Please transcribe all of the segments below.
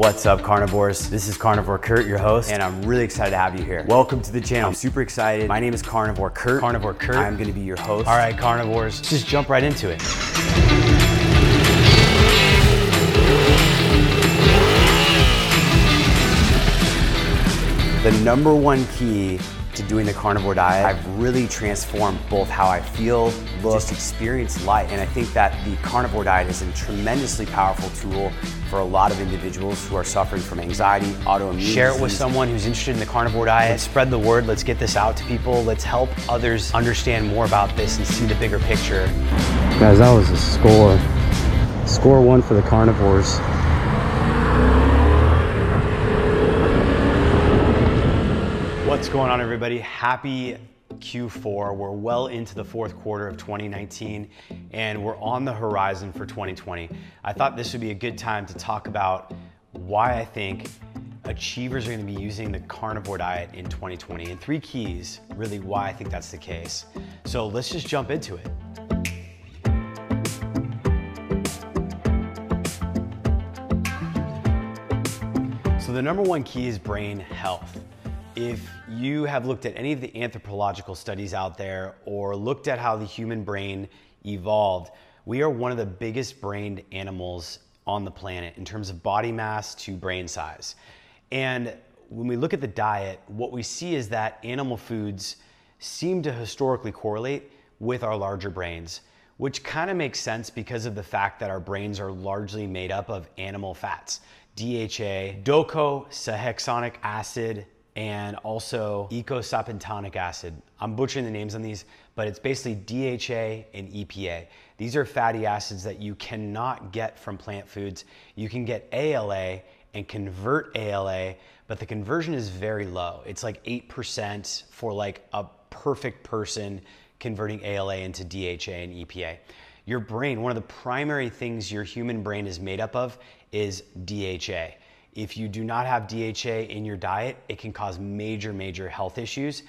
What's up, carnivores? This is Carnivore Kurt, your host, and I'm really excited to have you here. Welcome to the channel. I'm super excited. My name is Carnivore Kurt. Carnivore Kurt. I'm gonna be your host. All right, carnivores, let's just jump right into it. The number one key to doing the carnivore diet, I've really transformed both how I feel, look, just experience life. And I think that the carnivore diet is a tremendously powerful tool for a lot of individuals who are suffering from anxiety, autoimmune Share it with someone who's interested in the carnivore diet. Let's spread the word. Let's get this out to people. Let's help others understand more about this and see the bigger picture. Guys, that was a score. Score one for the carnivores. What's going on, everybody? Happy Q4. We're well into the fourth quarter of 2019 and we're on the horizon for 2020. I thought this would be a good time to talk about why I think achievers are going to be using the carnivore diet in 2020 and three keys, really, why I think that's the case. So let's just jump into it. So, the number one key is brain health. If you have looked at any of the anthropological studies out there or looked at how the human brain evolved, we are one of the biggest brained animals on the planet in terms of body mass to brain size. And when we look at the diet, what we see is that animal foods seem to historically correlate with our larger brains, which kind of makes sense because of the fact that our brains are largely made up of animal fats. DHA, docosahexaenic acid, and also eicosapentaenic acid. I'm butchering the names on these, but it's basically DHA and EPA. These are fatty acids that you cannot get from plant foods. You can get ALA and convert ALA, but the conversion is very low. It's like 8% for like a perfect person converting ALA into DHA and EPA. Your brain, one of the primary things your human brain is made up of is DHA. If you do not have DHA in your diet, it can cause major, major health issues.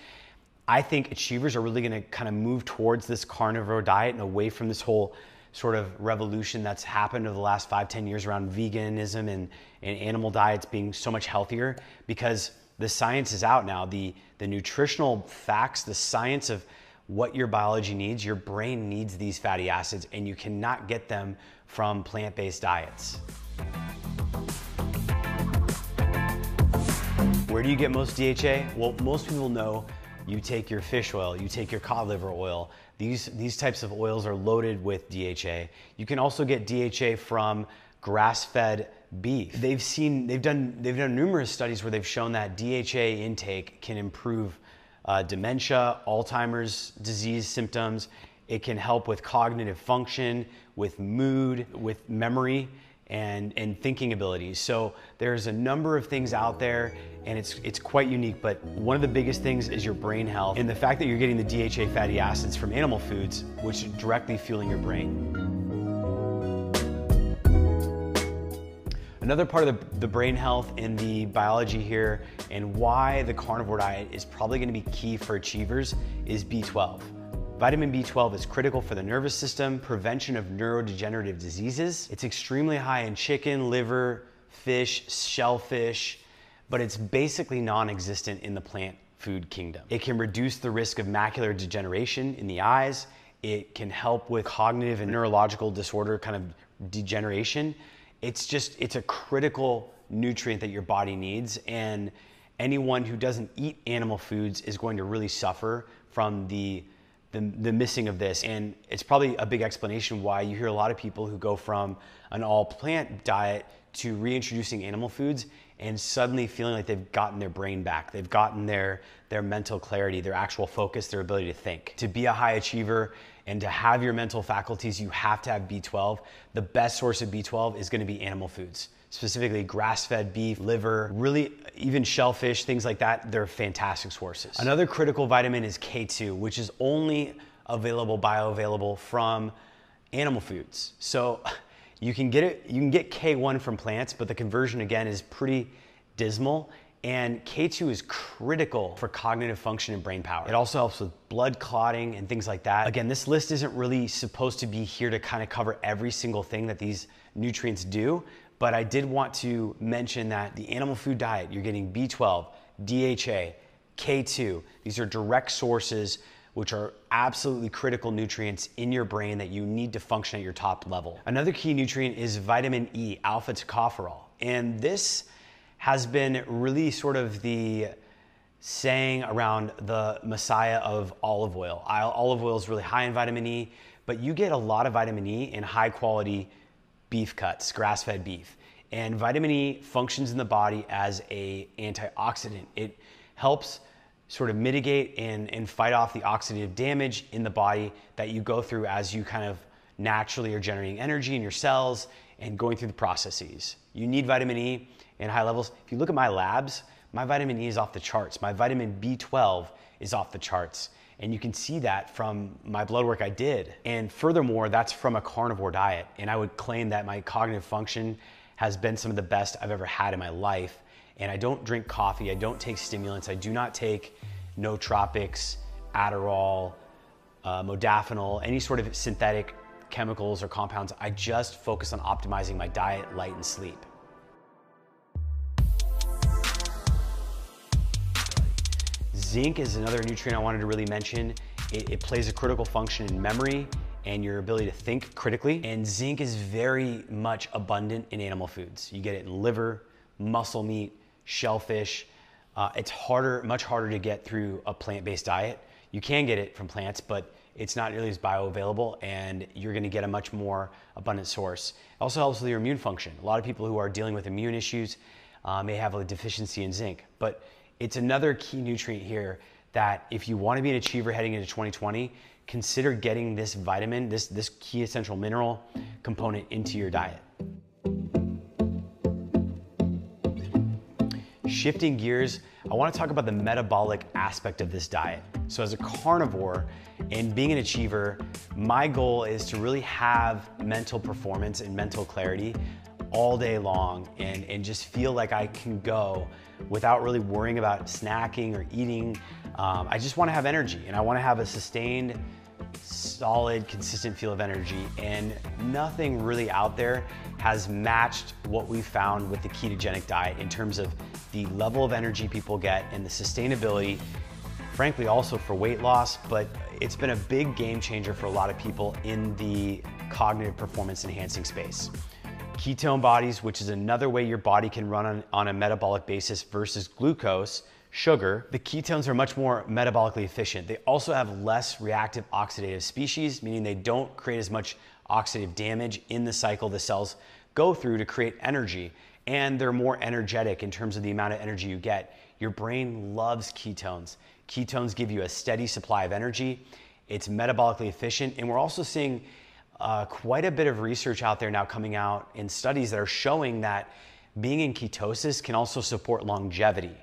I think achievers are really gonna kind of move towards this carnivore diet and away from this whole sort of revolution that's happened over the last five, 10 years around veganism and, and animal diets being so much healthier because the science is out now. The, the nutritional facts, the science of what your biology needs, your brain needs these fatty acids, and you cannot get them from plant based diets. Where do you get most DHA? Well, most people know you take your fish oil, you take your cod liver oil. These, these types of oils are loaded with DHA. You can also get DHA from grass-fed beef. They've seen, they've done, they've done numerous studies where they've shown that DHA intake can improve uh, dementia, Alzheimer's disease symptoms. It can help with cognitive function, with mood, with memory and, and thinking abilities. So there's a number of things out there and it's, it's quite unique, but one of the biggest things is your brain health and the fact that you're getting the DHA fatty acids from animal foods, which is directly fueling your brain. Another part of the, the brain health and the biology here and why the carnivore diet is probably gonna be key for achievers is B12. Vitamin B12 is critical for the nervous system, prevention of neurodegenerative diseases. It's extremely high in chicken, liver, fish, shellfish, but it's basically non-existent in the plant food kingdom. It can reduce the risk of macular degeneration in the eyes. It can help with cognitive and neurological disorder kind of degeneration. It's just, it's a critical nutrient that your body needs. And anyone who doesn't eat animal foods is going to really suffer from the the, the missing of this. And it's probably a big explanation why you hear a lot of people who go from an all plant diet to reintroducing animal foods and suddenly feeling like they've gotten their brain back. They've gotten their, their mental clarity, their actual focus, their ability to think. To be a high achiever and to have your mental faculties, you have to have B12. The best source of B12 is gonna be animal foods specifically grass fed beef, liver, really even shellfish, things like that. They're fantastic sources. Another critical vitamin is K2, which is only available, bioavailable from animal foods. So you can get it, you can get K1 from plants, but the conversion again is pretty dismal. And K2 is critical for cognitive function and brain power. It also helps with blood clotting and things like that. Again, this list isn't really supposed to be here to kind of cover every single thing that these nutrients do, but I did want to mention that the animal food diet, you're getting B12, DHA, K2. These are direct sources which are absolutely critical nutrients in your brain that you need to function at your top level. Another key nutrient is vitamin E, alpha tocopherol. And this has been really sort of the saying around the messiah of olive oil. Olive oil is really high in vitamin E, but you get a lot of vitamin E in high quality beef cuts, grass-fed beef. And vitamin E functions in the body as a antioxidant. It helps sort of mitigate and, and fight off the oxidative damage in the body that you go through as you kind of naturally are generating energy in your cells and going through the processes. You need vitamin E in high levels. If you look at my labs, my vitamin E is off the charts. My vitamin B12 is off the charts. And you can see that from my blood work I did. And furthermore, that's from a carnivore diet. And I would claim that my cognitive function has been some of the best I've ever had in my life and I don't drink coffee, I don't take stimulants, I do not take nootropics, Adderall, uh, modafinil, any sort of synthetic chemicals or compounds. I just focus on optimizing my diet, light, and sleep. Zinc is another nutrient I wanted to really mention. It, it, plays a critical function in memory and your ability to think critically. And zinc is very much abundant in animal foods. You get it in liver, muscle meat, shellfish. Uh, it's harder, much harder to get through a plant-based diet. You can get it from plants, but it's not nearly as bioavailable and you're gonna get a much more abundant source. It also helps with your immune function. A lot of people who are dealing with immune issues uh, may have a deficiency in zinc, but it's another key nutrient here that if you wanna be an achiever heading into 2020, consider getting this vitamin, this, this key essential mineral component into your diet. Shifting gears, I wanna talk about the metabolic aspect of this diet. So as a carnivore and being an achiever, my goal is to really have mental performance and mental clarity all day long and, and just feel like I can go without really worrying about snacking or eating. Um, I just wanna have energy and I wanna have a sustained solid, consistent feel of energy, and nothing really out there has matched what we found with the ketogenic diet in terms of the level of energy people get and the sustainability, frankly, also for weight loss, but it's been a big game changer for a lot of people in the cognitive performance enhancing space. Ketone bodies, which is another way your body can run on, on a metabolic basis versus glucose, sugar, the ketones are much more metabolically efficient. They also have less reactive oxidative species, meaning they don't create as much oxidative damage in the cycle the cells go through to create energy. And they're more energetic in terms of the amount of energy you get. Your brain loves ketones. Ketones give you a steady supply of energy. It's metabolically efficient. And we're also seeing uh, quite a bit of research out there now coming out in studies that are showing that being in ketosis can also support longevity.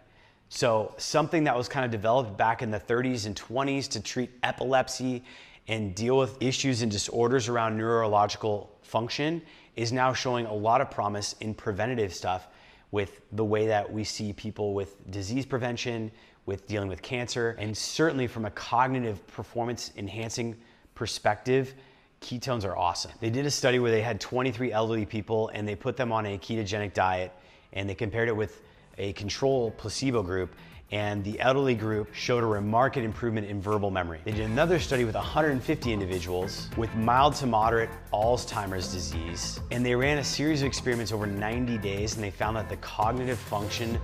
So, something that was kind of developed back in the 30s and 20s to treat epilepsy and deal with issues and disorders around neurological function is now showing a lot of promise in preventative stuff with the way that we see people with disease prevention, with dealing with cancer, and certainly from a cognitive performance enhancing perspective, ketones are awesome. They did a study where they had 23 elderly people and they put them on a ketogenic diet and they compared it with a control placebo group and the elderly group showed a remarkable improvement in verbal memory. They did another study with 150 individuals with mild to moderate Alzheimer's disease, and they ran a series of experiments over 90 days, and they found that the cognitive function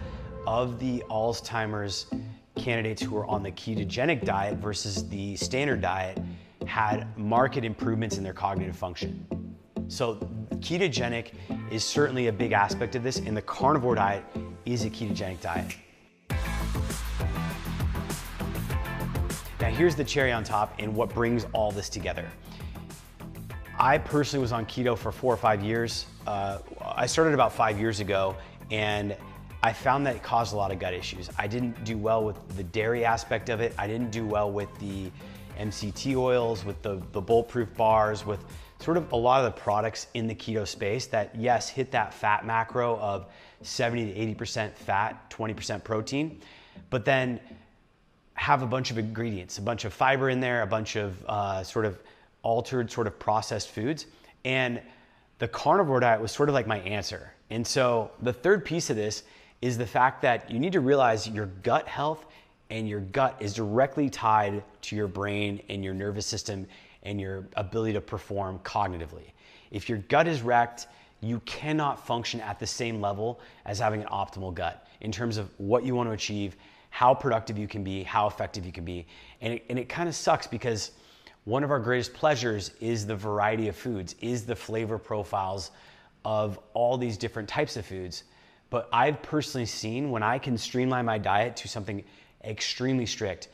of the Alzheimer's candidates who were on the ketogenic diet versus the standard diet had marked improvements in their cognitive function. So ketogenic is certainly a big aspect of this, and the carnivore diet is a ketogenic diet. Now here's the cherry on top and what brings all this together. I personally was on keto for four or five years. Uh, I started about five years ago and I found that it caused a lot of gut issues. I didn't do well with the dairy aspect of it. I didn't do well with the MCT oils, with the, the bulletproof bars, with sort of a lot of the products in the keto space that, yes, hit that fat macro of 70 to 80% fat, 20% protein, but then have a bunch of ingredients, a bunch of fiber in there, a bunch of uh, sort of altered, sort of processed foods. And the carnivore diet was sort of like my answer. And so the third piece of this is the fact that you need to realize your gut health and your gut is directly tied to your brain and your nervous system and your ability to perform cognitively. If your gut is wrecked, you cannot function at the same level as having an optimal gut in terms of what you want to achieve, how productive you can be, how effective you can be. And it, and it kind of sucks because one of our greatest pleasures is the variety of foods, is the flavor profiles of all these different types of foods. But I've personally seen when I can streamline my diet to something extremely strict,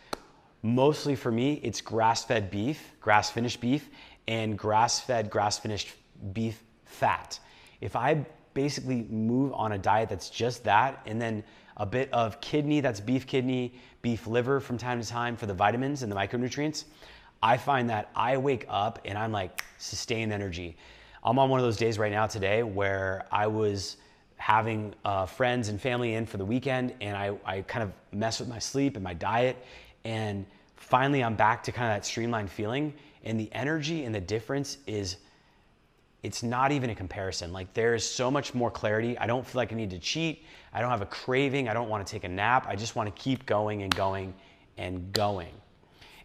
mostly for me, it's grass fed beef, grass finished beef, and grass fed, grass finished beef fat. If I basically move on a diet that's just that, and then a bit of kidney, that's beef kidney, beef liver from time to time for the vitamins and the micronutrients, I find that I wake up and I'm like sustained energy. I'm on one of those days right now today where I was having uh, friends and family in for the weekend and I, I kind of mess with my sleep and my diet. And finally, I'm back to kind of that streamlined feeling. And the energy and the difference is it's not even a comparison. Like there is so much more clarity. I don't feel like I need to cheat. I don't have a craving. I don't want to take a nap. I just want to keep going and going and going.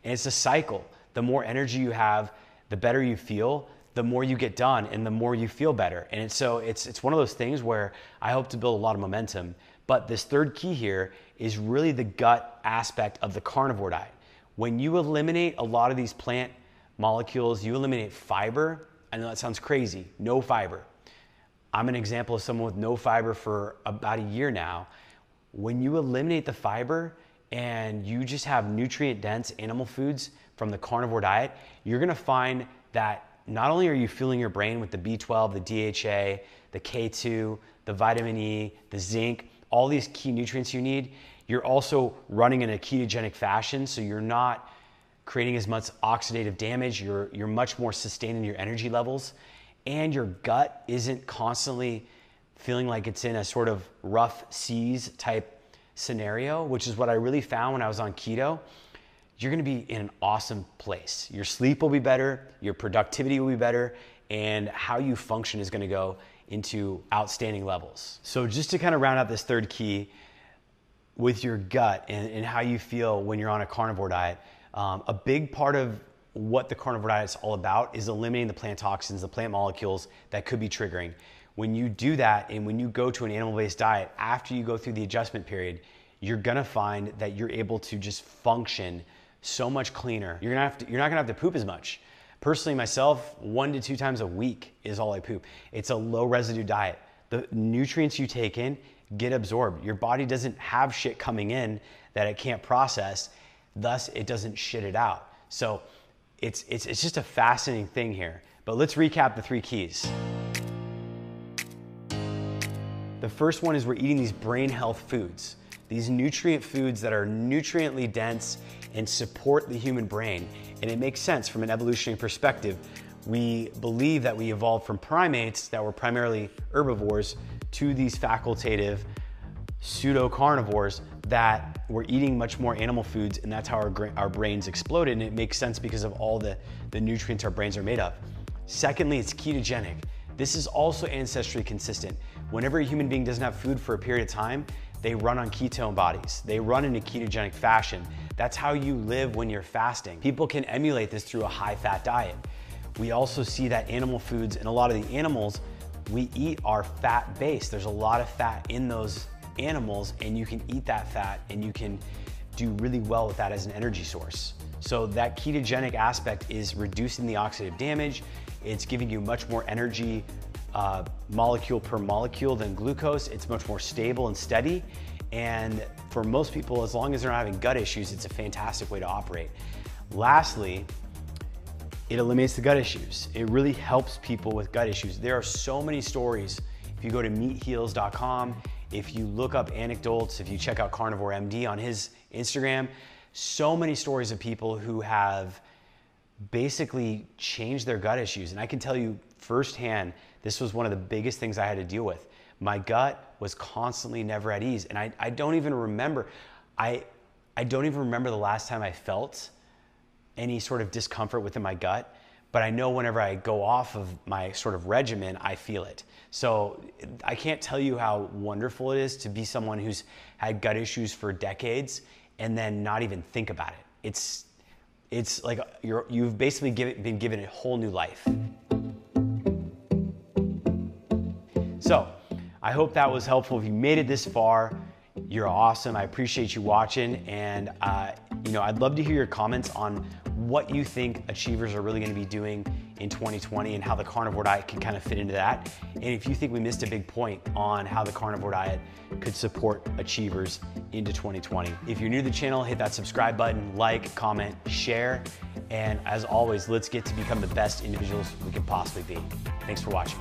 And it's a cycle the more energy you have, the better you feel, the more you get done and the more you feel better. And it's, so it's, it's one of those things where I hope to build a lot of momentum. But this third key here is really the gut aspect of the carnivore diet. When you eliminate a lot of these plant molecules, you eliminate fiber. I know that sounds crazy, no fiber. I'm an example of someone with no fiber for about a year now. When you eliminate the fiber and you just have nutrient dense animal foods, from the carnivore diet, you're gonna find that not only are you fueling your brain with the B12, the DHA, the K2, the vitamin E, the zinc, all these key nutrients you need, you're also running in a ketogenic fashion, so you're not creating as much oxidative damage, you're, you're much more sustaining your energy levels, and your gut isn't constantly feeling like it's in a sort of rough seas type scenario, which is what I really found when I was on keto you're gonna be in an awesome place. Your sleep will be better, your productivity will be better, and how you function is gonna go into outstanding levels. So, just to kind of round out this third key with your gut and, and how you feel when you're on a carnivore diet, um, a big part of what the carnivore diet is all about is eliminating the plant toxins, the plant molecules that could be triggering. When you do that, and when you go to an animal based diet, after you go through the adjustment period, you're gonna find that you're able to just function so much cleaner. You're gonna have to, you're not gonna have to poop as much. Personally, myself, one to two times a week is all I poop. It's a low residue diet. The nutrients you take in get absorbed. Your body doesn't have shit coming in that it can't process, thus, it doesn't shit it out. So, it's, it's, it's just a fascinating thing here. But let's recap the three keys. The first one is we're eating these brain health foods these nutrient foods that are nutriently dense and support the human brain. And it makes sense from an evolutionary perspective. We believe that we evolved from primates that were primarily herbivores to these facultative pseudo carnivores that were eating much more animal foods, and that's how our, our brains exploded. And it makes sense because of all the, the nutrients our brains are made of. Secondly, it's ketogenic. This is also ancestrally consistent. Whenever a human being doesn't have food for a period of time, they run on ketone bodies. They run in a ketogenic fashion. That's how you live when you're fasting. People can emulate this through a high fat diet. We also see that animal foods and a lot of the animals we eat are fat based. There's a lot of fat in those animals, and you can eat that fat and you can do really well with that as an energy source. So, that ketogenic aspect is reducing the oxidative damage, it's giving you much more energy uh, molecule per molecule than glucose. It's much more stable and steady. And for most people, as long as they're not having gut issues, it's a fantastic way to operate. Lastly, it eliminates the gut issues. It really helps people with gut issues. There are so many stories. If you go to meatheals.com, if you look up anecdotes, if you check out Carnivore MD on his Instagram, so many stories of people who have basically change their gut issues. And I can tell you firsthand, this was one of the biggest things I had to deal with. My gut was constantly never at ease. And I, I don't even remember, I, I don't even remember the last time I felt any sort of discomfort within my gut. but I know whenever I go off of my sort of regimen, I feel it. So I can't tell you how wonderful it is to be someone who's had gut issues for decades and then not even think about it. It's it's like you're you've basically given, been given a whole new life. So, I hope that was helpful. If you made it this far, you're awesome. I appreciate you watching, and uh, you know I'd love to hear your comments on what you think achievers are really going to be doing in 2020 and how the carnivore diet can kind of fit into that. And if you think we missed a big point on how the carnivore diet could support achievers into 2020. If you're new to the channel, hit that subscribe button, like, comment, share, and as always, let's get to become the best individuals we can possibly be. Thanks for watching.